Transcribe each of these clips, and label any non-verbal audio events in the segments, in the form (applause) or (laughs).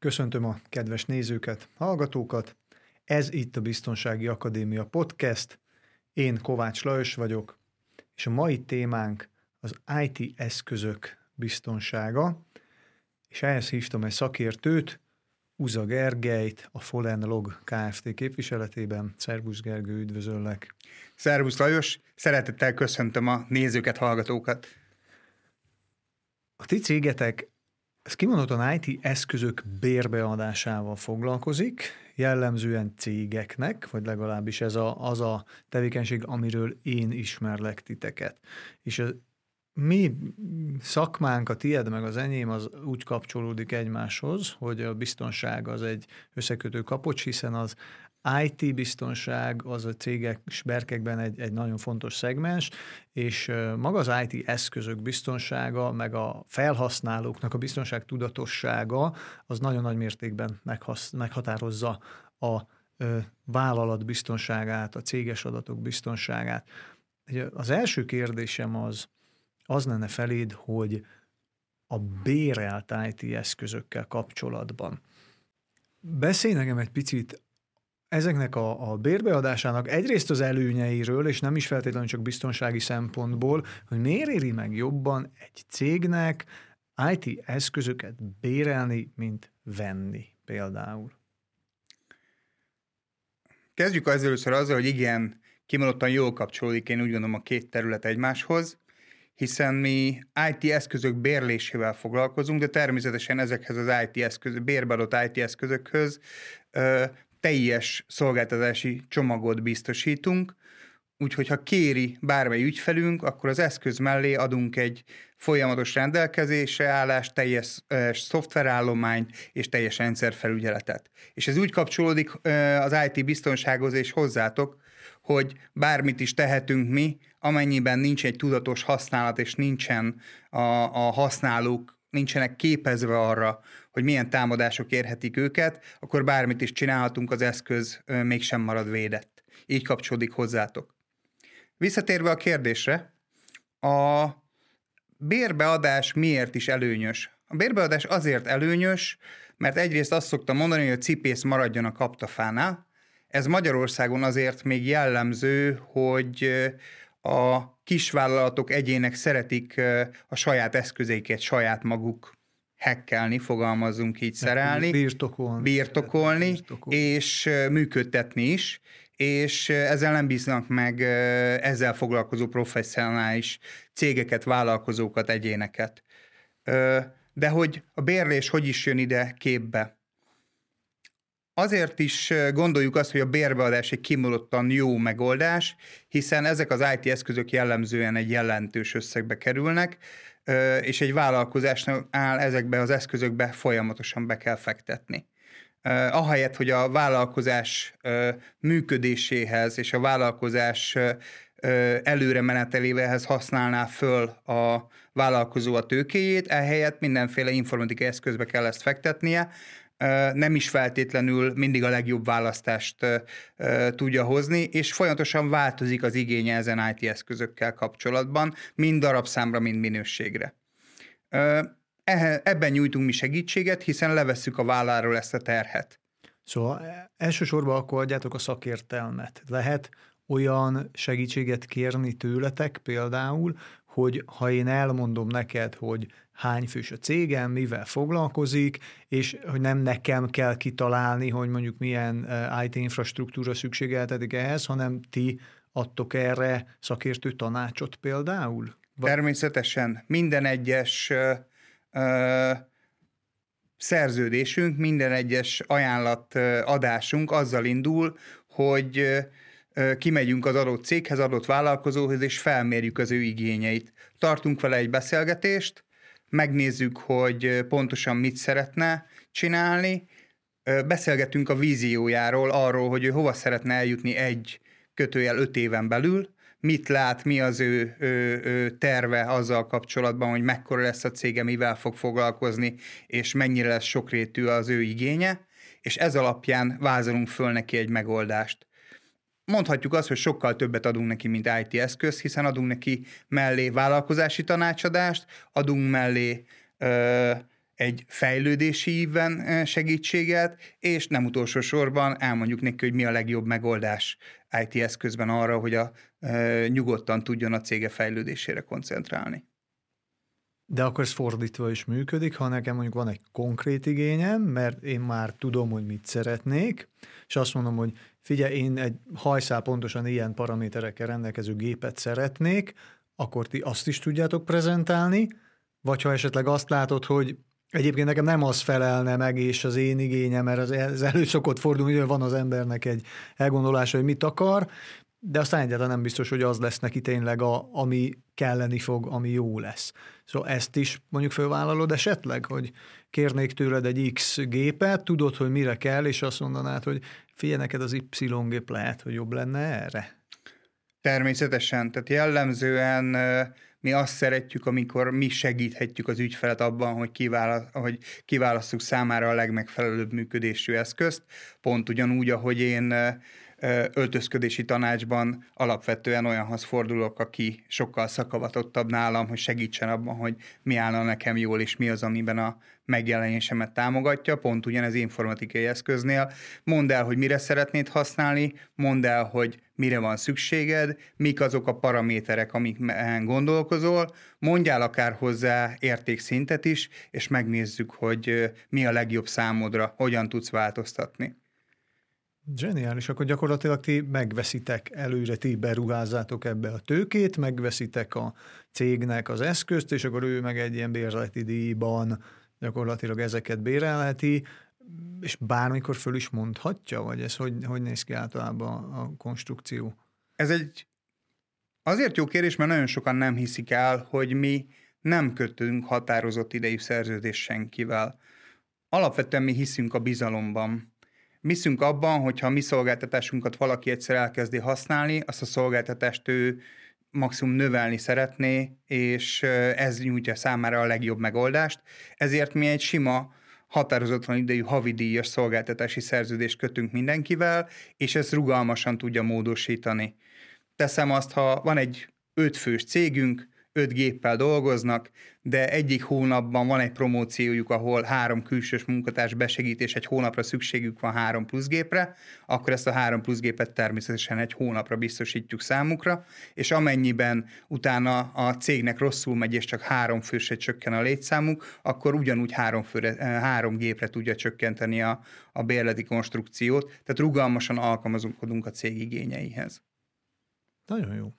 Köszöntöm a kedves nézőket, hallgatókat. Ez itt a Biztonsági Akadémia podcast. Én Kovács Lajos vagyok, és a mai témánk az IT eszközök biztonsága, és ehhez hívtam egy szakértőt, Uza Gergelyt, a Folen Log Kft. képviseletében. Szervusz Gergő, üdvözöllek! Szervusz Lajos, szeretettel köszöntöm a nézőket, hallgatókat! A ti cégetek ez kimondottan IT eszközök bérbeadásával foglalkozik, jellemzően cégeknek, vagy legalábbis ez a, az a tevékenység, amiről én ismerlek titeket. És a mi szakmánk, a tied meg az enyém, az úgy kapcsolódik egymáshoz, hogy a biztonság az egy összekötő kapocs, hiszen az IT biztonság az a cégek berkekben egy, egy nagyon fontos szegmens, és maga az IT eszközök biztonsága, meg a felhasználóknak a biztonság tudatossága, az nagyon nagy mértékben meghasz, meghatározza a ö, vállalat biztonságát, a céges adatok biztonságát. Az első kérdésem az, az lenne feléd, hogy a bérelt IT eszközökkel kapcsolatban. Beszélj nekem egy picit ezeknek a, a bérbeadásának egyrészt az előnyeiről, és nem is feltétlenül csak biztonsági szempontból, hogy miért éri meg jobban egy cégnek IT eszközöket bérelni, mint venni például. Kezdjük az először azzal, hogy igen, kimondottan jól kapcsolódik, én úgy gondolom a két terület egymáshoz, hiszen mi IT eszközök bérlésével foglalkozunk, de természetesen ezekhez az IT eszköz, bérbeadott IT eszközökhöz teljes szolgáltatási csomagot biztosítunk, úgyhogy ha kéri bármely ügyfelünk, akkor az eszköz mellé adunk egy folyamatos rendelkezésre állás, teljes uh, szoftverállományt és teljes rendszerfelügyeletet. És ez úgy kapcsolódik uh, az IT biztonsághoz és hozzátok, hogy bármit is tehetünk mi, amennyiben nincs egy tudatos használat, és nincsen a, a használók nincsenek képezve arra, hogy milyen támadások érhetik őket, akkor bármit is csinálhatunk, az eszköz mégsem marad védett. Így kapcsolódik hozzátok. Visszatérve a kérdésre, a bérbeadás miért is előnyös? A bérbeadás azért előnyös, mert egyrészt azt szoktam mondani, hogy a cipész maradjon a kaptafánál. Ez Magyarországon azért még jellemző, hogy a kisvállalatok, egyének szeretik a saját eszközeiket saját maguk hekkelni, fogalmazunk így, szerelni, birtokolni, birtokolni, birtokolni, és működtetni is, és ezzel nem bíznak meg ezzel foglalkozó professzionális cégeket, vállalkozókat, egyéneket. De hogy a bérlés hogy is jön ide képbe? Azért is gondoljuk azt, hogy a bérbeadás egy kimondottan jó megoldás, hiszen ezek az IT eszközök jellemzően egy jelentős összegbe kerülnek, és egy vállalkozásnál áll ezekbe az eszközökbe folyamatosan be kell fektetni. Ahelyett, hogy a vállalkozás működéséhez és a vállalkozás előre menetelévehez használná föl a vállalkozó a tőkéjét, ehelyett mindenféle informatikai eszközbe kell ezt fektetnie, nem is feltétlenül mindig a legjobb választást tudja hozni, és folyamatosan változik az igénye ezen IT eszközökkel kapcsolatban, mind darabszámra, mind minőségre. Ebben nyújtunk mi segítséget, hiszen levesszük a válláról ezt a terhet. Szóval e, elsősorban akkor adjátok a szakértelmet. Lehet olyan segítséget kérni tőletek például, hogy ha én elmondom neked, hogy hány fős a cégem, mivel foglalkozik, és hogy nem nekem kell kitalálni, hogy mondjuk milyen eh, IT infrastruktúra szükségeltetik ehhez, hanem ti adtok erre szakértő tanácsot például? Természetesen minden egyes ö, ö, szerződésünk, minden egyes ajánlat adásunk azzal indul, hogy kimegyünk az adott céghez, adott vállalkozóhoz, és felmérjük az ő igényeit. Tartunk vele egy beszélgetést, megnézzük, hogy pontosan mit szeretne csinálni, beszélgetünk a víziójáról, arról, hogy ő hova szeretne eljutni egy kötőjel öt éven belül, mit lát, mi az ő, ő, ő terve azzal kapcsolatban, hogy mekkora lesz a cége, mivel fog foglalkozni, és mennyire lesz sokrétű az ő igénye, és ez alapján vázolunk föl neki egy megoldást mondhatjuk azt, hogy sokkal többet adunk neki, mint IT eszköz, hiszen adunk neki mellé vállalkozási tanácsadást, adunk mellé ö, egy fejlődési ívben segítséget, és nem utolsó sorban elmondjuk neki, hogy mi a legjobb megoldás IT eszközben arra, hogy a, e, nyugodtan tudjon a cége fejlődésére koncentrálni. De akkor ez fordítva is működik, ha nekem mondjuk van egy konkrét igényem, mert én már tudom, hogy mit szeretnék, és azt mondom, hogy figyelj, én egy hajszál pontosan ilyen paraméterekkel rendelkező gépet szeretnék, akkor ti azt is tudjátok prezentálni, vagy ha esetleg azt látod, hogy Egyébként nekem nem az felelne meg, és az én igényem, mert az, ez elő szokott fordulni, hogy van az embernek egy elgondolása, hogy mit akar, de aztán egyáltalán nem biztos, hogy az lesz neki tényleg, a, ami kelleni fog, ami jó lesz. Szóval ezt is mondjuk fölvállalod esetleg, hogy kérnék tőled egy X gépet, tudod, hogy mire kell, és azt mondanád, hogy figyelj, neked az Y gép lehet, hogy jobb lenne erre? Természetesen, tehát jellemzően mi azt szeretjük, amikor mi segíthetjük az ügyfelet abban, hogy, kiválaszt, hogy kiválasztjuk számára a legmegfelelőbb működésű eszközt, pont ugyanúgy, ahogy én öltözködési tanácsban alapvetően olyanhoz fordulok, aki sokkal szakavatottabb nálam, hogy segítsen abban, hogy mi állna nekem jól, és mi az, amiben a megjelenésemet támogatja, pont ugyanez informatikai eszköznél. Mondd el, hogy mire szeretnéd használni, mondd el, hogy mire van szükséged, mik azok a paraméterek, amik gondolkozol, mondjál akár hozzá értékszintet is, és megnézzük, hogy mi a legjobb számodra, hogyan tudsz változtatni. Zseniális, akkor gyakorlatilag ti megveszitek előre, ti beruházzátok ebbe a tőkét, megveszitek a cégnek az eszközt, és akkor ő meg egy ilyen bérleti díjban gyakorlatilag ezeket bérelheti, és bármikor föl is mondhatja, vagy ez hogy, hogy néz ki általában a konstrukció? Ez egy azért jó kérdés, mert nagyon sokan nem hiszik el, hogy mi nem kötünk határozott idejű szerződés senkivel. Alapvetően mi hiszünk a bizalomban. Hiszünk abban, hogyha a mi szolgáltatásunkat valaki egyszer elkezdi használni, azt a szolgáltatást ő maximum növelni szeretné, és ez nyújtja számára a legjobb megoldást. Ezért mi egy sima határozatlan idejű havidíjas szolgáltatási szerződést kötünk mindenkivel, és ezt rugalmasan tudja módosítani. Teszem azt, ha van egy ötfős cégünk, öt géppel dolgoznak, de egyik hónapban van egy promóciójuk, ahol három külsős munkatárs besegít, és egy hónapra szükségük van három plusz gépre, akkor ezt a három plusz gépet természetesen egy hónapra biztosítjuk számukra, és amennyiben utána a cégnek rosszul megy, és csak három fősre csökken a létszámuk, akkor ugyanúgy három, főre, eh, három gépre tudja csökkenteni a, a bérleti konstrukciót, tehát rugalmasan alkalmazunk a cég igényeihez. Nagyon jó.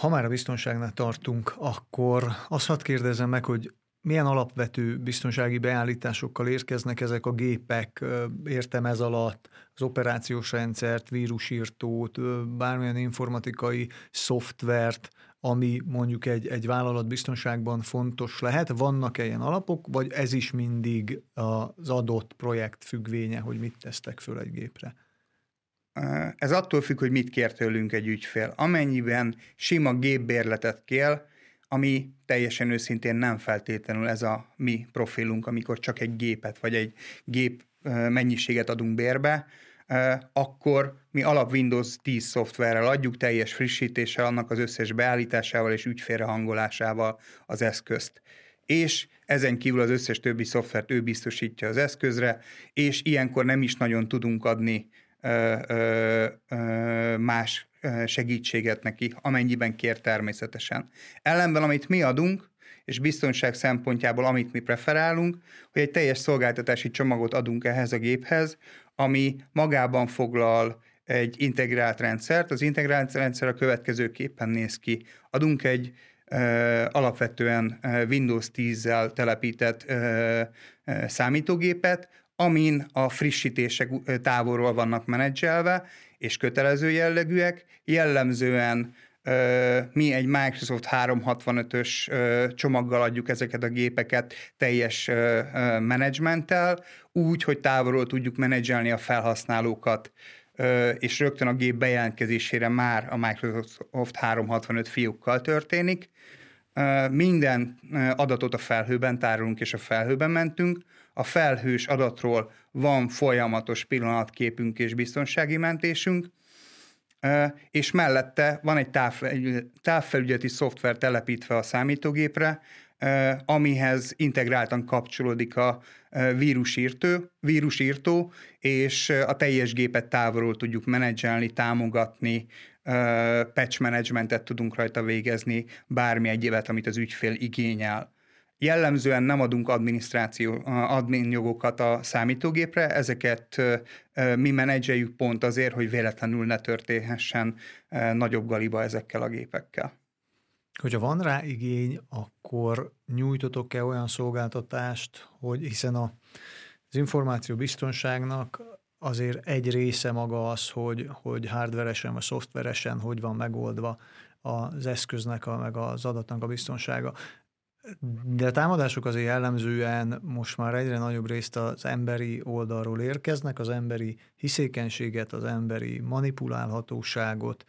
Ha már a biztonságnál tartunk, akkor azt hadd kérdezem meg, hogy milyen alapvető biztonsági beállításokkal érkeznek ezek a gépek, értem ez alatt az operációs rendszert, vírusírtót, bármilyen informatikai szoftvert, ami mondjuk egy, egy vállalat biztonságban fontos lehet. Vannak-e ilyen alapok, vagy ez is mindig az adott projekt függvénye, hogy mit tesztek föl egy gépre? Ez attól függ, hogy mit kér tőlünk egy ügyfél. Amennyiben sima gépbérletet kér, ami teljesen őszintén nem feltétlenül ez a mi profilunk, amikor csak egy gépet vagy egy gép mennyiséget adunk bérbe, akkor mi alap Windows 10 szoftverrel adjuk teljes frissítéssel, annak az összes beállításával és ügyfélre hangolásával az eszközt. És ezen kívül az összes többi szoftvert ő biztosítja az eszközre, és ilyenkor nem is nagyon tudunk adni más segítséget neki, amennyiben kér természetesen. Ellenben, amit mi adunk, és biztonság szempontjából, amit mi preferálunk, hogy egy teljes szolgáltatási csomagot adunk ehhez a géphez, ami magában foglal egy integrált rendszert. Az integrált rendszer a következőképpen néz ki. Adunk egy ö, alapvetően Windows 10-zel telepített ö, ö, számítógépet, amin a frissítések távolról vannak menedzselve, és kötelező jellegűek, jellemzően mi egy Microsoft 365-ös csomaggal adjuk ezeket a gépeket teljes menedzsmenttel, úgy, hogy távolról tudjuk menedzselni a felhasználókat, és rögtön a gép bejelentkezésére már a Microsoft 365 fiúkkal történik. Minden adatot a felhőben tárolunk, és a felhőben mentünk, a felhős adatról van folyamatos pillanatképünk és biztonsági mentésünk, és mellette van egy távfelügyeleti szoftver telepítve a számítógépre, amihez integráltan kapcsolódik a vírusírtó, vírusírtó, és a teljes gépet távolról tudjuk menedzselni, támogatni, patch managementet tudunk rajta végezni, bármi egyévet, amit az ügyfél igényel. Jellemzően nem adunk adminisztráció, admin jogokat a számítógépre, ezeket mi menedzseljük pont azért, hogy véletlenül ne történhessen nagyobb galiba ezekkel a gépekkel. Hogyha van rá igény, akkor nyújtotok-e olyan szolgáltatást, hogy hiszen a, az információ biztonságnak azért egy része maga az, hogy, hogy hardveresen vagy szoftveresen hogy van megoldva az eszköznek, a, meg az adatnak a biztonsága. De a támadások azért jellemzően most már egyre nagyobb részt az emberi oldalról érkeznek, az emberi hiszékenységet, az emberi manipulálhatóságot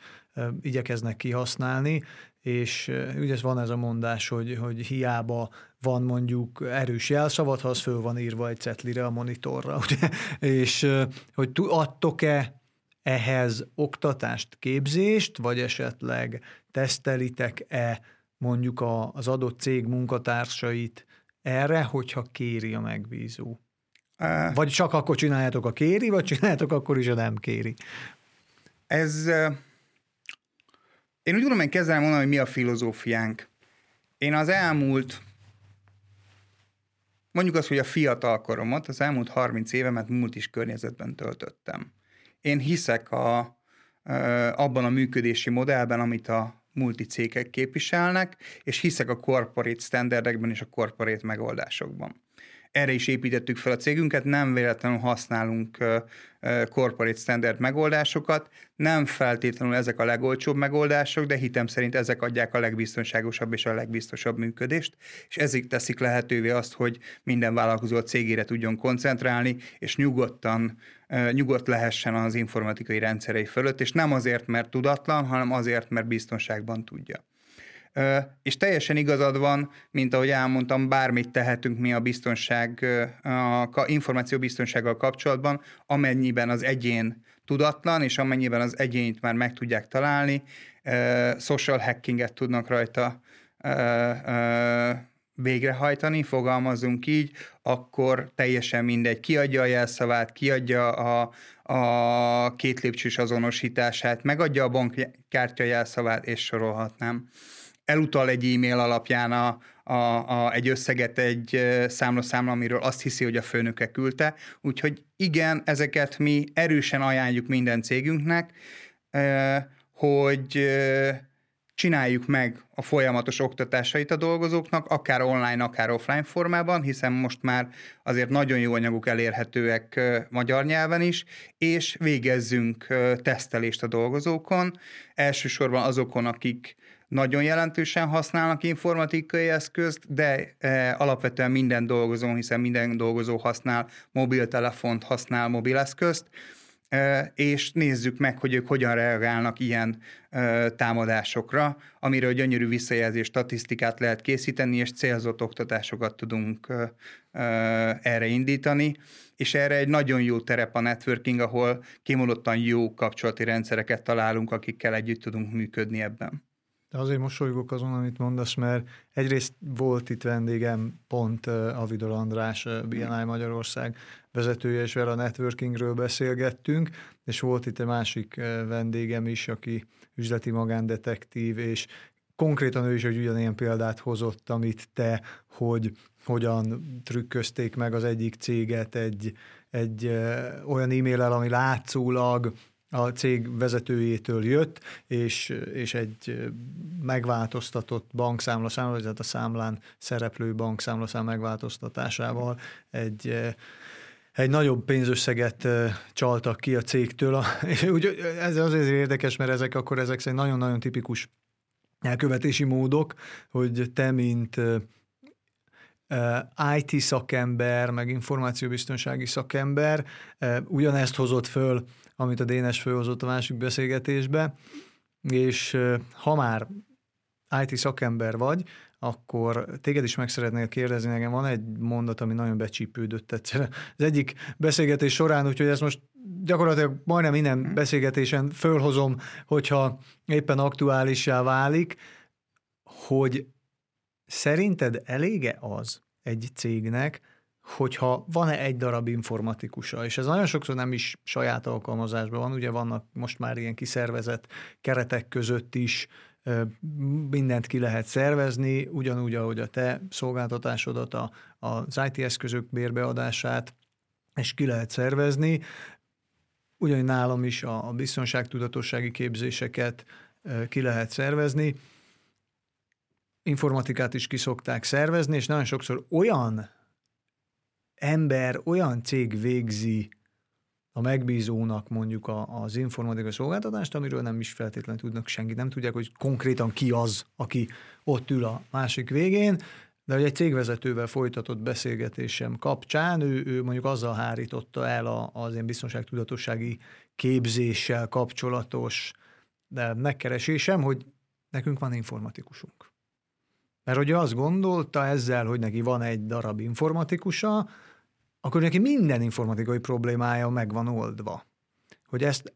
igyekeznek kihasználni, és ugye van ez a mondás, hogy, hogy hiába van mondjuk erős jelszavad, ha az föl van írva egy cetlire a monitorra, (laughs) ugye? és hogy adtok-e ehhez oktatást, képzést, vagy esetleg tesztelitek-e mondjuk az adott cég munkatársait erre, hogyha kéri a megbízó? Uh, vagy csak akkor csináljátok a kéri, vagy csináljátok akkor is a nem kéri? Ez én úgy gondolom, hogy kezdem mondani, hogy mi a filozófiánk. Én az elmúlt, mondjuk azt, hogy a fiatal koromat, az elmúlt 30 évemet múlt is környezetben töltöttem. Én hiszek a, abban a működési modellben, amit a multi cégek képviselnek, és hiszek a corporate standardekben és a corporate megoldásokban erre is építettük fel a cégünket, nem véletlenül használunk corporate standard megoldásokat, nem feltétlenül ezek a legolcsóbb megoldások, de hitem szerint ezek adják a legbiztonságosabb és a legbiztosabb működést, és ezek teszik lehetővé azt, hogy minden vállalkozó a cégére tudjon koncentrálni, és nyugodtan, nyugodt lehessen az informatikai rendszerei fölött, és nem azért, mert tudatlan, hanem azért, mert biztonságban tudja. És teljesen igazad van, mint ahogy elmondtam, bármit tehetünk mi a biztonság, a információ biztonsággal kapcsolatban, amennyiben az egyén tudatlan, és amennyiben az egyént már meg tudják találni, social hackinget tudnak rajta végrehajtani, fogalmazunk így, akkor teljesen mindegy, kiadja a jelszavát, kiadja a, a két azonosítását, megadja a bankkártya jelszavát, és sorolhatnám elutal egy e-mail alapján a, a, a, egy összeget egy számlaszámla, amiről azt hiszi, hogy a főnöke küldte. Úgyhogy igen, ezeket mi erősen ajánljuk minden cégünknek, hogy csináljuk meg a folyamatos oktatásait a dolgozóknak, akár online, akár offline formában, hiszen most már azért nagyon jó anyagok elérhetőek magyar nyelven is, és végezzünk tesztelést a dolgozókon, elsősorban azokon, akik nagyon jelentősen használnak informatikai eszközt, de e, alapvetően minden dolgozó, hiszen minden dolgozó használ mobiltelefont, használ mobileszközt, e, és nézzük meg, hogy ők hogyan reagálnak ilyen e, támadásokra, amiről gyönyörű visszajelzés statisztikát lehet készíteni, és célzott oktatásokat tudunk erre indítani, és erre egy nagyon jó terep a networking, ahol kimondottan jó kapcsolati rendszereket találunk, akikkel együtt tudunk működni ebben. De azért mosolygok azon, amit mondasz, mert egyrészt volt itt vendégem pont uh, Avidor András, BNI Magyarország vezetője, és vele a networkingről beszélgettünk, és volt itt egy másik vendégem is, aki üzleti magándetektív, és konkrétan ő is egy ugyanilyen példát hozott, amit te, hogy hogyan trükközték meg az egyik céget egy, egy olyan e-mail ami látszólag a cég vezetőjétől jött, és, és egy megváltoztatott bankszámlaszám, vagy hát a számlán szereplő bankszámlaszám megváltoztatásával egy egy nagyobb pénzösszeget csaltak ki a cégtől. (laughs) És úgy, ez azért érdekes, mert ezek akkor ezek szerint nagyon-nagyon tipikus elkövetési módok, hogy te, mint IT szakember, meg információbiztonsági szakember ugyanezt hozott föl amit a Dénes főhozott a másik beszélgetésbe, és ha már IT szakember vagy, akkor téged is meg szeretnél kérdezni, nekem van egy mondat, ami nagyon becsípődött egyszer az egyik beszélgetés során, úgyhogy ezt most gyakorlatilag majdnem minden mhm. beszélgetésen fölhozom, hogyha éppen aktuálissá válik, hogy szerinted elége az egy cégnek, hogyha van-e egy darab informatikusa, és ez nagyon sokszor nem is saját alkalmazásban van, ugye vannak most már ilyen kiszervezett keretek között is, mindent ki lehet szervezni, ugyanúgy, ahogy a te szolgáltatásodat, a, az IT eszközök bérbeadását, és ki lehet szervezni. Ugyanúgy nálam is a, a biztonságtudatossági képzéseket ki lehet szervezni. Informatikát is ki szokták szervezni, és nagyon sokszor olyan ember, olyan cég végzi a megbízónak mondjuk a, az informatikai szolgáltatást, amiről nem is feltétlenül tudnak senki, nem tudják, hogy konkrétan ki az, aki ott ül a másik végén, de hogy egy cégvezetővel folytatott beszélgetésem kapcsán ő, ő mondjuk azzal hárította el a, az én biztonságtudatossági képzéssel kapcsolatos de megkeresésem, hogy nekünk van informatikusunk. Mert hogy azt gondolta ezzel, hogy neki van egy darab informatikusa, akkor neki minden informatikai problémája meg van oldva. Hogy ezt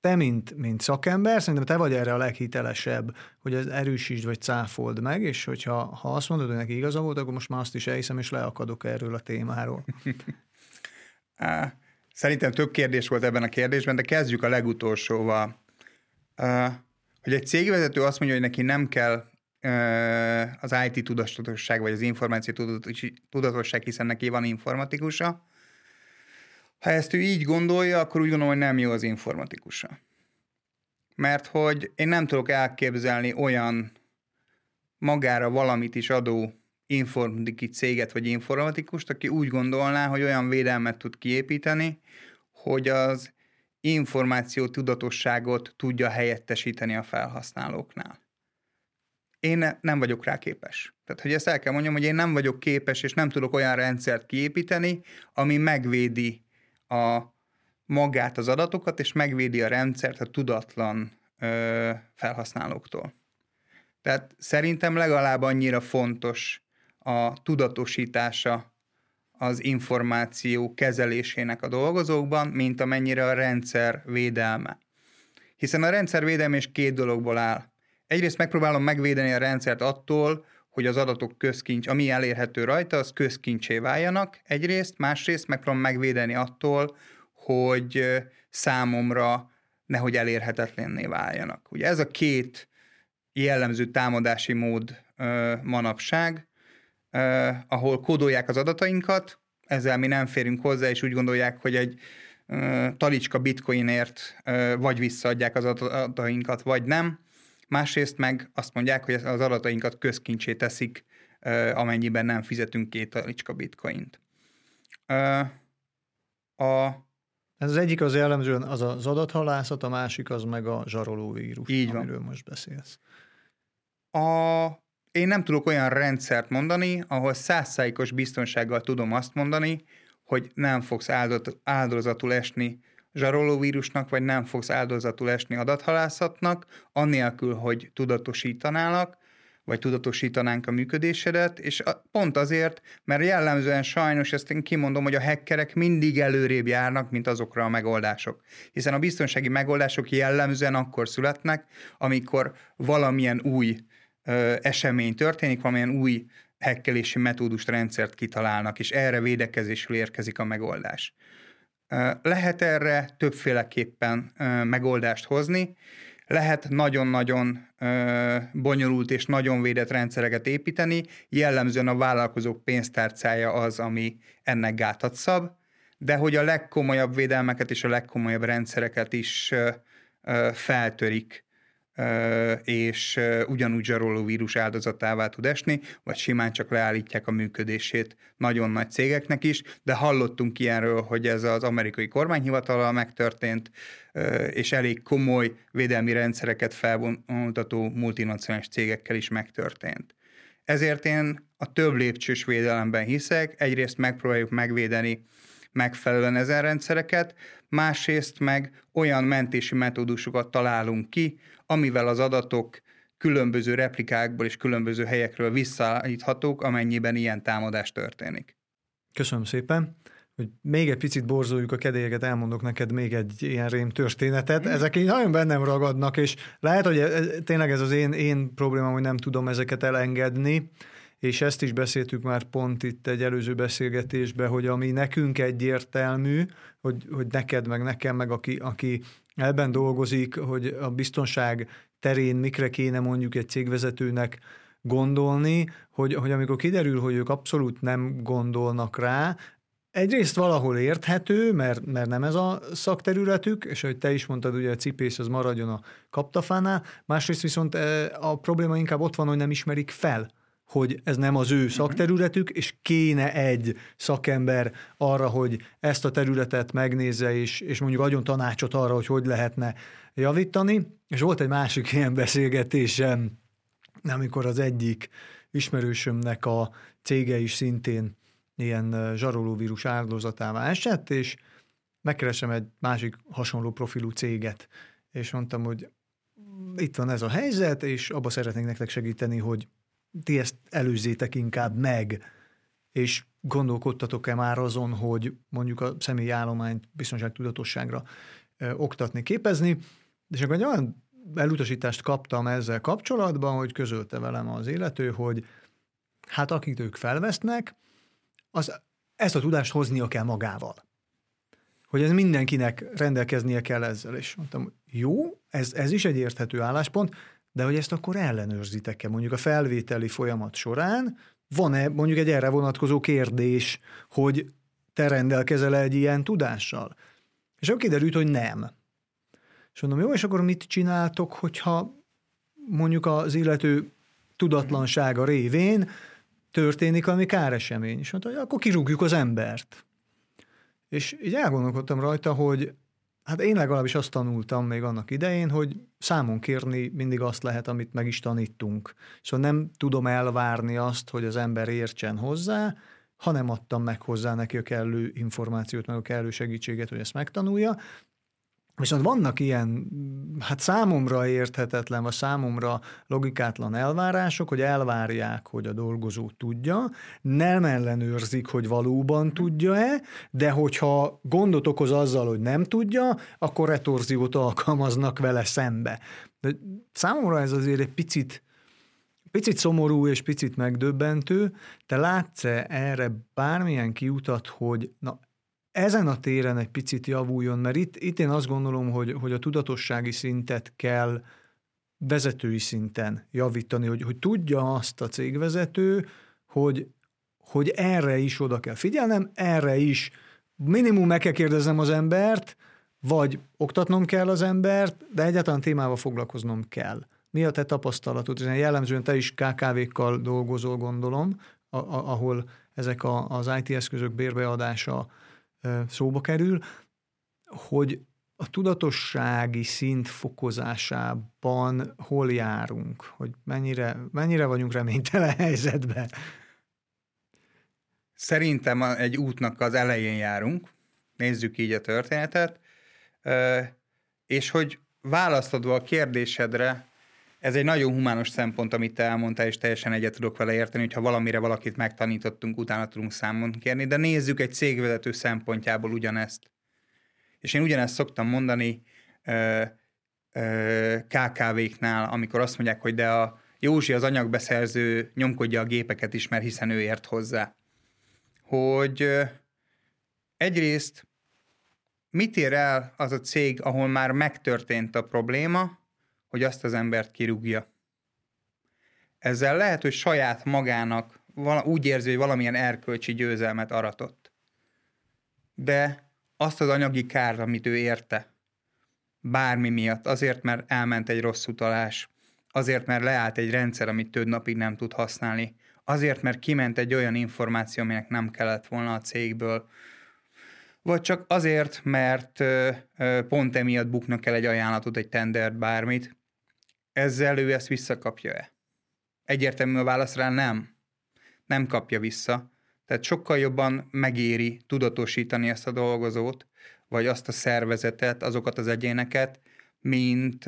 te, mint, mint szakember, szerintem te vagy erre a leghitelesebb, hogy ez erősítsd vagy cáfold meg, és hogyha ha azt mondod, hogy neki igaza volt, akkor most már azt is elhiszem, és leakadok erről a témáról. (laughs) Szerintem több kérdés volt ebben a kérdésben, de kezdjük a legutolsóval. Hogy egy cégvezető azt mondja, hogy neki nem kell az IT tudatosság, vagy az információ tudatosság, hiszen neki van informatikusa. Ha ezt ő így gondolja, akkor úgy gondolom, hogy nem jó az informatikusa. Mert hogy én nem tudok elképzelni olyan magára valamit is adó informatikai céget vagy informatikust, aki úgy gondolná, hogy olyan védelmet tud kiépíteni, hogy az információ tudatosságot tudja helyettesíteni a felhasználóknál én nem vagyok rá képes. Tehát, hogy ezt el kell mondjam, hogy én nem vagyok képes, és nem tudok olyan rendszert kiépíteni, ami megvédi a magát az adatokat, és megvédi a rendszert a tudatlan ö, felhasználóktól. Tehát szerintem legalább annyira fontos a tudatosítása az információ kezelésének a dolgozókban, mint amennyire a rendszer védelme. Hiszen a rendszer védelme is két dologból áll egyrészt megpróbálom megvédeni a rendszert attól, hogy az adatok közkincs, ami elérhető rajta, az közkincsé váljanak egyrészt, másrészt megpróbálom megvédeni attól, hogy számomra nehogy elérhetetlenné váljanak. Ugye ez a két jellemző támadási mód ö, manapság, ö, ahol kódolják az adatainkat, ezzel mi nem férünk hozzá, és úgy gondolják, hogy egy ö, talicska bitcoinért ö, vagy visszaadják az adatainkat, vagy nem Másrészt meg azt mondják, hogy az adatainkat közkincsé teszik, amennyiben nem fizetünk két talicska bitcoint. A ez az egyik az jellemzően az az adathalászat, a másik az meg a zsaroló vírus, Így van. amiről most beszélsz. A, én nem tudok olyan rendszert mondani, ahol százszájkos biztonsággal tudom azt mondani, hogy nem fogsz áldozatul esni zsarolóvírusnak, vagy nem fogsz áldozatul esni adathalászatnak, annélkül, hogy tudatosítanálak, vagy tudatosítanánk a működésedet, és pont azért, mert jellemzően sajnos ezt én kimondom, hogy a hackerek mindig előrébb járnak, mint azokra a megoldások. Hiszen a biztonsági megoldások jellemzően akkor születnek, amikor valamilyen új ö, esemény történik, valamilyen új hekkelési metódust, rendszert kitalálnak, és erre védekezésül érkezik a megoldás. Lehet erre többféleképpen megoldást hozni, lehet nagyon-nagyon bonyolult és nagyon védett rendszereket építeni, jellemzően a vállalkozók pénztárcája az, ami ennek gátat szab, de hogy a legkomolyabb védelmeket és a legkomolyabb rendszereket is feltörik és ugyanúgy zsaroló vírus áldozatává tud esni, vagy simán csak leállítják a működését nagyon nagy cégeknek is, de hallottunk ilyenről, hogy ez az amerikai kormányhivatalal megtörtént, és elég komoly védelmi rendszereket felvonultató multinacionális cégekkel is megtörtént. Ezért én a több lépcsős védelemben hiszek, egyrészt megpróbáljuk megvédeni megfelelően ezen rendszereket, másrészt meg olyan mentési metódusokat találunk ki, amivel az adatok különböző replikákból és különböző helyekről visszaállíthatók, amennyiben ilyen támadás történik. Köszönöm szépen hogy még egy picit borzoljuk a kedélyeket, elmondok neked még egy ilyen rém történetet. Ezek így nagyon bennem ragadnak, és lehet, hogy tényleg ez az én, én problémám, hogy nem tudom ezeket elengedni, és ezt is beszéltük már pont itt egy előző beszélgetésben, hogy ami nekünk egyértelmű, hogy, hogy neked, meg nekem, meg aki, aki ebben dolgozik, hogy a biztonság terén mikre kéne mondjuk egy cégvezetőnek gondolni, hogy, hogy amikor kiderül, hogy ők abszolút nem gondolnak rá, Egyrészt valahol érthető, mert, mert nem ez a szakterületük, és ahogy te is mondtad, ugye a cipész az maradjon a kaptafánál, másrészt viszont eh, a probléma inkább ott van, hogy nem ismerik fel, hogy ez nem az ő mhm. szakterületük, és kéne egy szakember arra, hogy ezt a területet megnézze, és, és mondjuk adjon tanácsot arra, hogy hogy lehetne javítani. És volt egy másik ilyen beszélgetésem, amikor az egyik ismerősömnek a cége is szintén ilyen zsarolóvírus áldozatává esett, és megkeresem egy másik hasonló profilú céget, és mondtam, hogy itt van ez a helyzet, és abba szeretnénk nektek segíteni, hogy ti ezt előzzétek inkább meg, és gondolkodtatok-e már azon, hogy mondjuk a személyi állományt biztonságtudatosságra oktatni, képezni, és akkor egy olyan elutasítást kaptam ezzel kapcsolatban, hogy közölte velem az élető, hogy hát akit ők felvesznek, az ezt a tudást hoznia kell magával. Hogy ez mindenkinek rendelkeznie kell ezzel. És mondtam, jó, ez, ez is egy érthető álláspont, de hogy ezt akkor ellenőrzitek-e mondjuk a felvételi folyamat során, van-e mondjuk egy erre vonatkozó kérdés, hogy te rendelkezel egy ilyen tudással? És akkor kiderült, hogy nem. És mondom, jó, és akkor mit csináltok, hogyha mondjuk az illető tudatlansága révén történik valami káresemény. És mondta, hogy akkor kirúgjuk az embert. És így elgondolkodtam rajta, hogy hát én legalábbis azt tanultam még annak idején, hogy számon kérni mindig azt lehet, amit meg is tanítunk. Szóval nem tudom elvárni azt, hogy az ember értsen hozzá, hanem adtam meg hozzá neki a kellő információt, meg a kellő segítséget, hogy ezt megtanulja, Viszont vannak ilyen, hát számomra érthetetlen, vagy számomra logikátlan elvárások, hogy elvárják, hogy a dolgozó tudja, nem ellenőrzik, hogy valóban tudja-e, de hogyha gondot okoz azzal, hogy nem tudja, akkor retorziót alkalmaznak vele szembe. De számomra ez azért egy picit, picit szomorú és picit megdöbbentő. Te látsz-e erre bármilyen kiutat, hogy na ezen a téren egy picit javuljon, mert itt, itt én azt gondolom, hogy, hogy a tudatossági szintet kell vezetői szinten javítani, hogy, hogy tudja azt a cégvezető, hogy, hogy erre is oda kell figyelnem, erre is minimum meg kell kérdeznem az embert, vagy oktatnom kell az embert, de egyáltalán témával foglalkoznom kell. Mi a te tapasztalatod? Jellemzően te is KKV-kkal dolgozol, gondolom, ahol ezek a, az IT eszközök bérbeadása szóba kerül, hogy a tudatossági szint fokozásában hol járunk, hogy mennyire, mennyire vagyunk reménytelen (laughs) helyzetben. Szerintem egy útnak az elején járunk, nézzük így a történetet, és hogy választodva a kérdésedre, ez egy nagyon humános szempont, amit te elmondtál, és teljesen egyet tudok vele érteni, hogyha valamire valakit megtanítottunk, utána tudunk számon kérni, de nézzük egy cégvezető szempontjából ugyanezt. És én ugyanezt szoktam mondani KKV-knál, amikor azt mondják, hogy de a Józsi az anyagbeszerző nyomkodja a gépeket is, mert hiszen ő ért hozzá. Hogy egyrészt mit ér el az a cég, ahol már megtörtént a probléma, hogy azt az embert kirúgja. Ezzel lehet, hogy saját magának úgy érzi, hogy valamilyen erkölcsi győzelmet aratott. De azt az anyagi kár, amit ő érte, bármi miatt, azért, mert elment egy rossz utalás, azért, mert leállt egy rendszer, amit több napig nem tud használni, azért, mert kiment egy olyan információ, aminek nem kellett volna a cégből, vagy csak azért, mert pont emiatt buknak el egy ajánlatot, egy tendert, bármit, ezzel ő ezt visszakapja-e? Egyértelmű a válasz rá nem. Nem kapja vissza. Tehát sokkal jobban megéri tudatosítani ezt a dolgozót, vagy azt a szervezetet, azokat az egyéneket, mint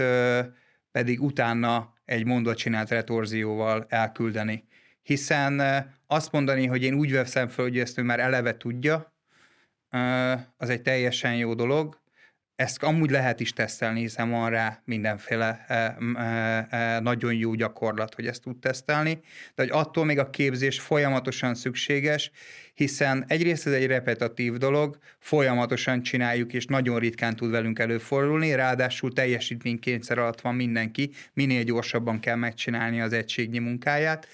pedig utána egy mondat csinált retorzióval elküldeni. Hiszen ö, azt mondani, hogy én úgy veszem fel, hogy ezt ő már eleve tudja, az egy teljesen jó dolog, ezt amúgy lehet is tesztelni, hiszen van rá mindenféle e, e, e, nagyon jó gyakorlat, hogy ezt tud tesztelni, de hogy attól még a képzés folyamatosan szükséges, hiszen egyrészt ez egy repetitív dolog, folyamatosan csináljuk, és nagyon ritkán tud velünk előfordulni, ráadásul teljesítménykényszer alatt van mindenki, minél gyorsabban kell megcsinálni az egységnyi munkáját.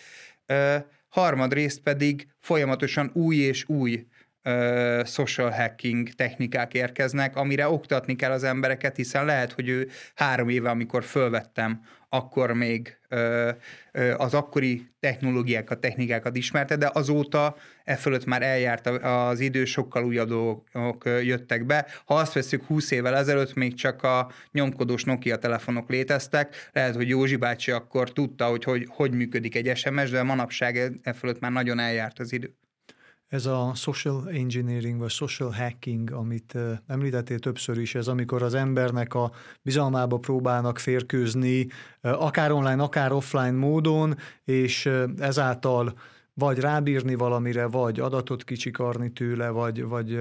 E, harmadrészt pedig folyamatosan új és új uh, social hacking technikák érkeznek, amire oktatni kell az embereket, hiszen lehet, hogy ő három éve, amikor fölvettem, akkor még uh, uh, az akkori technológiákat, technikákat ismerte, de azóta e fölött már eljárt az idő, sokkal újabb dolgok jöttek be. Ha azt veszük 20 évvel ezelőtt, még csak a nyomkodós Nokia telefonok léteztek, lehet, hogy Józsi bácsi akkor tudta, hogy hogy, hogy működik egy SMS, de manapság e, e fölött már nagyon eljárt az idő. Ez a social engineering vagy social hacking, amit említettél többször is, ez amikor az embernek a bizalmába próbálnak férkőzni, akár online, akár offline módon, és ezáltal vagy rábírni valamire, vagy adatot kicsikarni tőle, vagy, vagy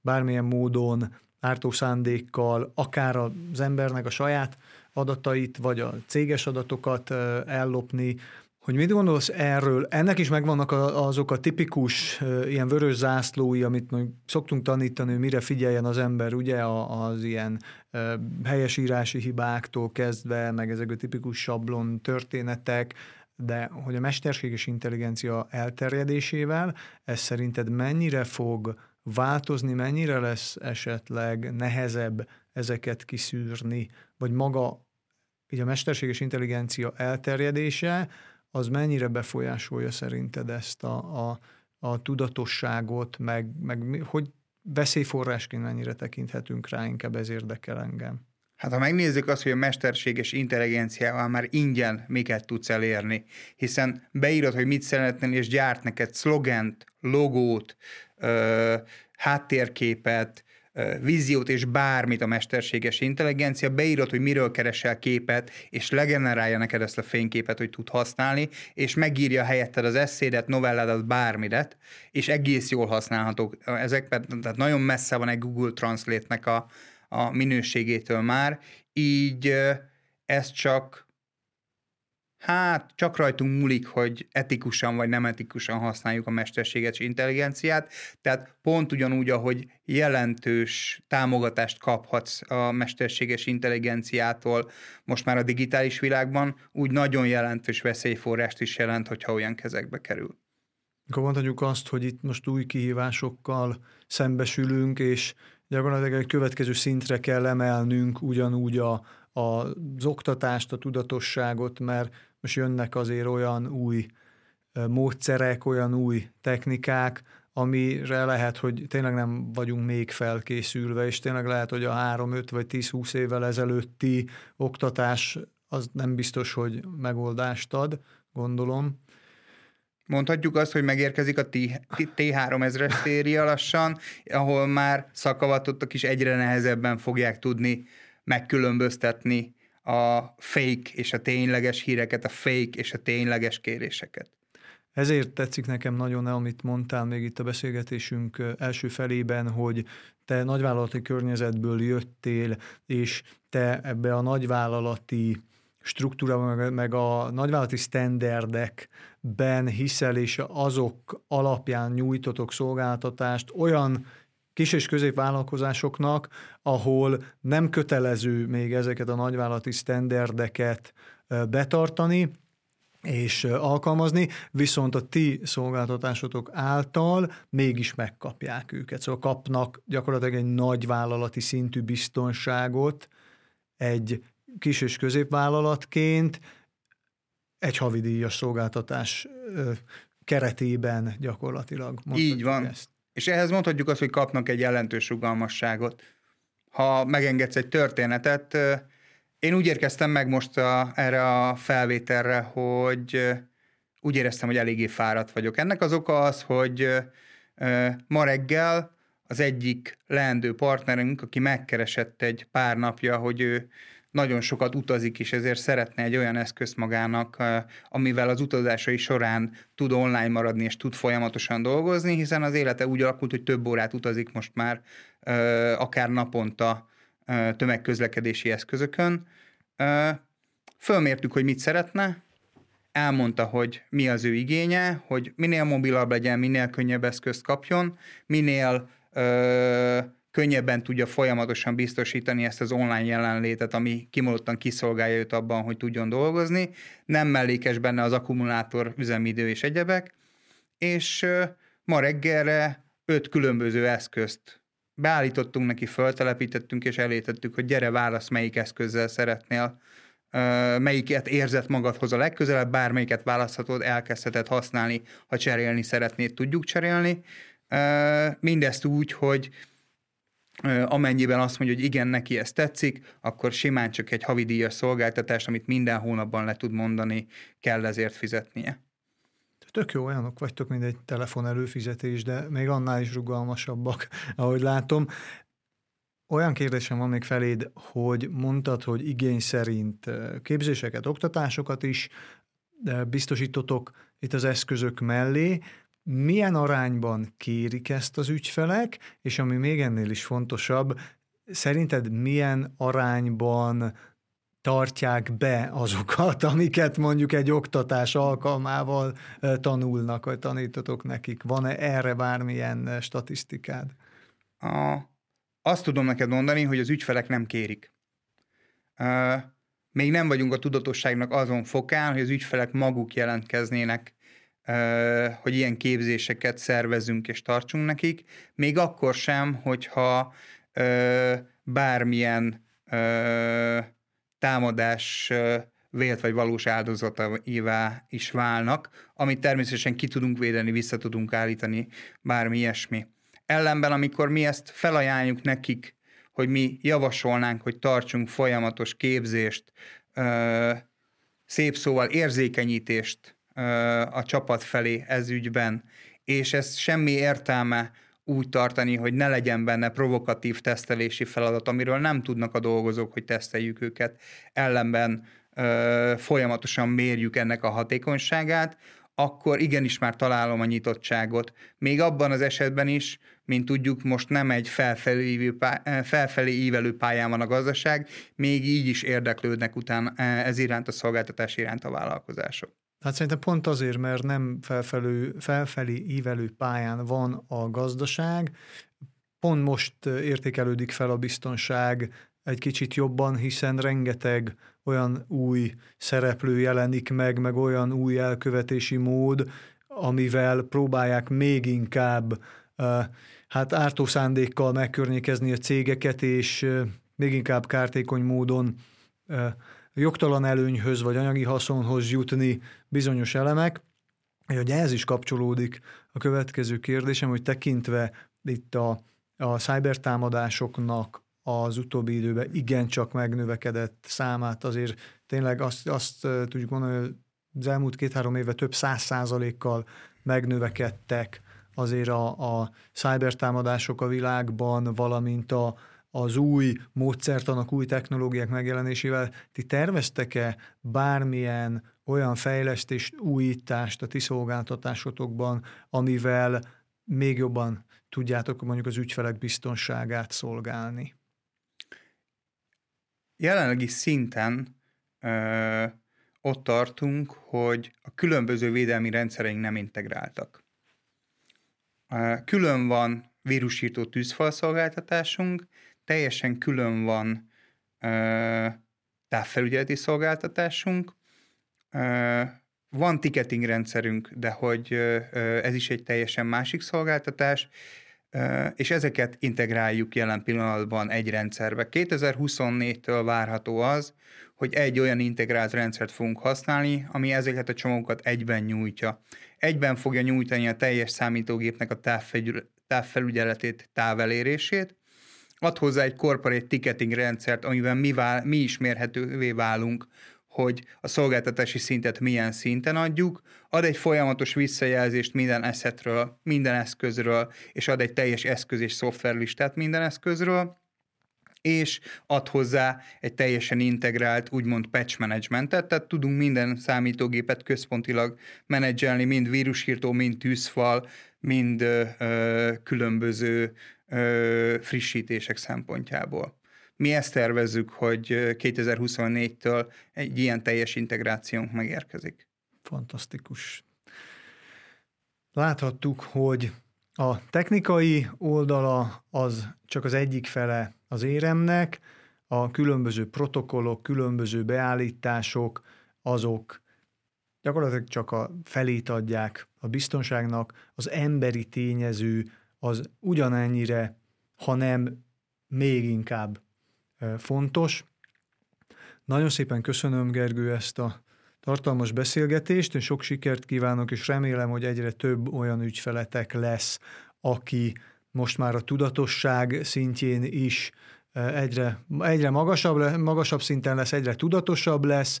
bármilyen módon ártó szándékkal, akár az embernek a saját adatait, vagy a céges adatokat ellopni, hogy mit gondolsz erről? Ennek is megvannak azok a tipikus ilyen vörös zászlói, amit szoktunk tanítani, hogy mire figyeljen az ember, ugye az ilyen helyesírási hibáktól kezdve, meg ezek a tipikus sablon történetek, de hogy a mesterséges intelligencia elterjedésével ez szerinted mennyire fog változni, mennyire lesz esetleg nehezebb ezeket kiszűrni, vagy maga így a mesterséges intelligencia elterjedése, az mennyire befolyásolja szerinted ezt a, a, a tudatosságot, meg, meg hogy veszélyforrásként mennyire tekinthetünk rá, inkább ez érdekel engem. Hát ha megnézzük azt, hogy a mesterséges intelligenciával már ingyen miket tudsz elérni, hiszen beírod, hogy mit szeretnél, és gyárt neked szlogent, logót, ö, háttérképet, víziót és bármit a mesterséges intelligencia, beírod, hogy miről keresel képet, és legenerálja neked ezt a fényképet, hogy tud használni, és megírja helyetted az eszédet, novelládat, bármidet, és egész jól használhatók ezek, tehát nagyon messze van egy Google Translate-nek a, a minőségétől már, így ez csak Hát csak rajtunk múlik, hogy etikusan vagy nem etikusan használjuk a mesterséges intelligenciát, tehát pont ugyanúgy, ahogy jelentős támogatást kaphatsz a mesterséges intelligenciától most már a digitális világban, úgy nagyon jelentős veszélyforrást is jelent, hogyha olyan kezekbe kerül. Akkor mondhatjuk azt, hogy itt most új kihívásokkal szembesülünk, és gyakorlatilag egy következő szintre kell emelnünk ugyanúgy a, az oktatást, a tudatosságot, mert most jönnek azért olyan új módszerek, olyan új technikák, amire lehet, hogy tényleg nem vagyunk még felkészülve, és tényleg lehet, hogy a 3, 5 vagy 10-20 évvel ezelőtti oktatás az nem biztos, hogy megoldást ad, gondolom. Mondhatjuk azt, hogy megérkezik a T3000-es széria lassan, ahol már szakavatottak is egyre nehezebben fogják tudni megkülönböztetni a fake és a tényleges híreket, a fake és a tényleges kéréseket. Ezért tetszik nekem nagyon, amit mondtál még itt a beszélgetésünk első felében, hogy te nagyvállalati környezetből jöttél, és te ebbe a nagyvállalati struktúra, meg a nagyvállalati standardekben hiszel, és azok alapján nyújtotok szolgáltatást olyan kis- és középvállalkozásoknak, ahol nem kötelező még ezeket a nagyvállalati sztenderdeket betartani, és alkalmazni, viszont a ti szolgáltatásotok által mégis megkapják őket. Szóval kapnak gyakorlatilag egy nagyvállalati szintű biztonságot egy kis- és középvállalatként egy havidíjas szolgáltatás keretében gyakorlatilag. Így van. Ezt. És ehhez mondhatjuk azt, hogy kapnak egy jelentős rugalmasságot. Ha megengedsz egy történetet, én úgy érkeztem meg most a, erre a felvételre, hogy úgy éreztem, hogy eléggé fáradt vagyok. Ennek az oka az, hogy ma reggel az egyik leendő partnerünk, aki megkeresett egy pár napja, hogy ő nagyon sokat utazik, és ezért szeretne egy olyan eszközt magának, amivel az utazásai során tud online maradni, és tud folyamatosan dolgozni, hiszen az élete úgy alakult, hogy több órát utazik most már, akár naponta tömegközlekedési eszközökön. Fölmértük, hogy mit szeretne, elmondta, hogy mi az ő igénye, hogy minél mobilabb legyen, minél könnyebb eszközt kapjon, minél ö, könnyebben tudja folyamatosan biztosítani ezt az online jelenlétet, ami kimondottan kiszolgálja őt abban, hogy tudjon dolgozni. Nem mellékes benne az akkumulátor üzemidő és egyebek, és ma reggelre öt különböző eszközt beállítottunk neki, föltelepítettünk és elétettük, hogy gyere, válasz, melyik eszközzel szeretnél melyiket érzett magadhoz a legközelebb, bármelyiket választhatod, elkezdheted használni, ha cserélni szeretnéd, tudjuk cserélni. Mindezt úgy, hogy amennyiben azt mondja, hogy igen, neki ez tetszik, akkor simán csak egy havidíjas szolgáltatást, amit minden hónapban le tud mondani, kell ezért fizetnie. Tök jó, olyanok vagytok, mint egy telefon előfizetés, de még annál is rugalmasabbak, (laughs) ahogy látom. Olyan kérdésem van még feléd, hogy mondtad, hogy igény szerint képzéseket, oktatásokat is biztosítotok itt az eszközök mellé. Milyen arányban kérik ezt az ügyfelek, és ami még ennél is fontosabb, szerinted milyen arányban tartják be azokat, amiket mondjuk egy oktatás alkalmával tanulnak, vagy tanítotok nekik? Van-e erre bármilyen statisztikád? A azt tudom neked mondani, hogy az ügyfelek nem kérik. Uh, még nem vagyunk a tudatosságnak azon fokán, hogy az ügyfelek maguk jelentkeznének, hogy ilyen képzéseket szervezünk és tartsunk nekik, még akkor sem, hogyha bármilyen támadás vélt vagy valós áldozataivá is válnak, amit természetesen ki tudunk védeni, vissza tudunk állítani, bármi ilyesmi. Ellenben, amikor mi ezt felajánljuk nekik, hogy mi javasolnánk, hogy tartsunk folyamatos képzést, szép szóval érzékenyítést a csapat felé ez ügyben, és ez semmi értelme úgy tartani, hogy ne legyen benne provokatív tesztelési feladat, amiről nem tudnak a dolgozók, hogy teszteljük őket, ellenben ö, folyamatosan mérjük ennek a hatékonyságát, akkor igenis már találom a nyitottságot. Még abban az esetben is, mint tudjuk, most nem egy felfelé, eh, felfelé ívelő pályán van a gazdaság, még így is érdeklődnek után ez iránt a szolgáltatás iránt a vállalkozások. Hát szerintem pont azért, mert nem felfelő, felfelé ívelő pályán van a gazdaság, pont most értékelődik fel a biztonság egy kicsit jobban, hiszen rengeteg olyan új szereplő jelenik meg, meg olyan új elkövetési mód, amivel próbálják még inkább hát ártó szándékkal megkörnyékezni a cégeket, és még inkább kártékony módon jogtalan előnyhöz vagy anyagi haszonhoz jutni bizonyos elemek. Hogy ez is kapcsolódik a következő kérdésem, hogy tekintve itt a, a cybertámadásoknak az utóbbi időben igencsak megnövekedett számát, azért tényleg azt, azt tudjuk mondani, hogy az elmúlt két-három éve több száz százalékkal megnövekedtek azért a, a cybertámadások a világban, valamint a, az új módszertanak, új technológiák megjelenésével ti terveztek-e bármilyen olyan fejlesztést, újítást a ti szolgáltatásotokban, amivel még jobban tudjátok mondjuk az ügyfelek biztonságát szolgálni? Jelenlegi szinten ö, ott tartunk, hogy a különböző védelmi rendszereink nem integráltak. Külön van vírusírtó tűzfalszolgáltatásunk, teljesen külön van távfelügyeleti szolgáltatásunk, van ticketing rendszerünk, de hogy ez is egy teljesen másik szolgáltatás, és ezeket integráljuk jelen pillanatban egy rendszerbe. 2024-től várható az, hogy egy olyan integrált rendszert fogunk használni, ami ezeket a csomagokat egyben nyújtja egyben fogja nyújtani a teljes számítógépnek a távfelügyeletét, távelérését, ad hozzá egy corporate ticketing rendszert, amiben mi, vál, mi is mérhetővé válunk, hogy a szolgáltatási szintet milyen szinten adjuk, ad egy folyamatos visszajelzést minden eszetről, minden eszközről, és ad egy teljes eszköz és szoftverlistát minden eszközről, és ad hozzá egy teljesen integrált, úgymond patch managementet, tehát tudunk minden számítógépet központilag menedzselni, mind vírusírtó, mind tűzfal, mind ö, különböző ö, frissítések szempontjából. mi ezt tervezzük, hogy 2024-től egy ilyen teljes integrációnk megérkezik. Fantasztikus. Láthattuk, hogy a technikai oldala az csak az egyik fele az éremnek, a különböző protokollok, különböző beállítások, azok gyakorlatilag csak a felét adják a biztonságnak, az emberi tényező az ugyanennyire, hanem még inkább fontos. Nagyon szépen köszönöm, Gergő, ezt a tartalmas beszélgetést, és sok sikert kívánok, és remélem, hogy egyre több olyan ügyfeletek lesz, aki most már a tudatosság szintjén is egyre, egyre magasabb, magasabb szinten lesz, egyre tudatosabb lesz,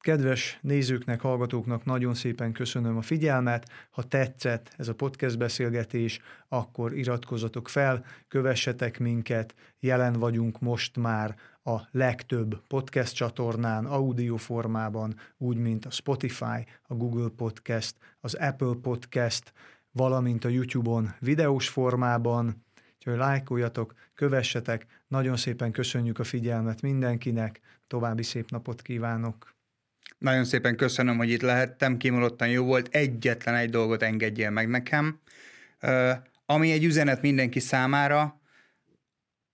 Kedves nézőknek, hallgatóknak nagyon szépen köszönöm a figyelmet. Ha tetszett ez a podcast beszélgetés, akkor iratkozzatok fel, kövessetek minket. Jelen vagyunk most már a legtöbb podcast csatornán, audio formában, úgy, mint a Spotify, a Google Podcast, az Apple Podcast, valamint a YouTube-on videós formában. Úgyhogy lájkoljatok, kövessetek. Nagyon szépen köszönjük a figyelmet mindenkinek. További szép napot kívánok! Nagyon szépen köszönöm, hogy itt lehettem, kimondottan jó volt. Egyetlen egy dolgot engedjél meg nekem, ami egy üzenet mindenki számára.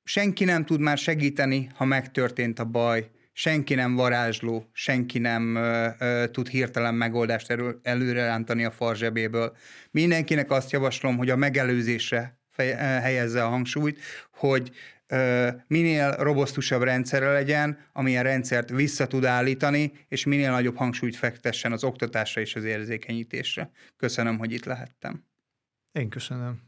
Senki nem tud már segíteni, ha megtörtént a baj, senki nem varázsló, senki nem tud hirtelen megoldást elő, előre rántani a farzsebéből. Mindenkinek azt javaslom, hogy a megelőzésre helyezze a hangsúlyt, hogy minél robosztusabb rendszerre legyen, amilyen rendszert vissza tud állítani, és minél nagyobb hangsúlyt fektessen az oktatásra és az érzékenyítésre. Köszönöm, hogy itt lehettem. Én köszönöm.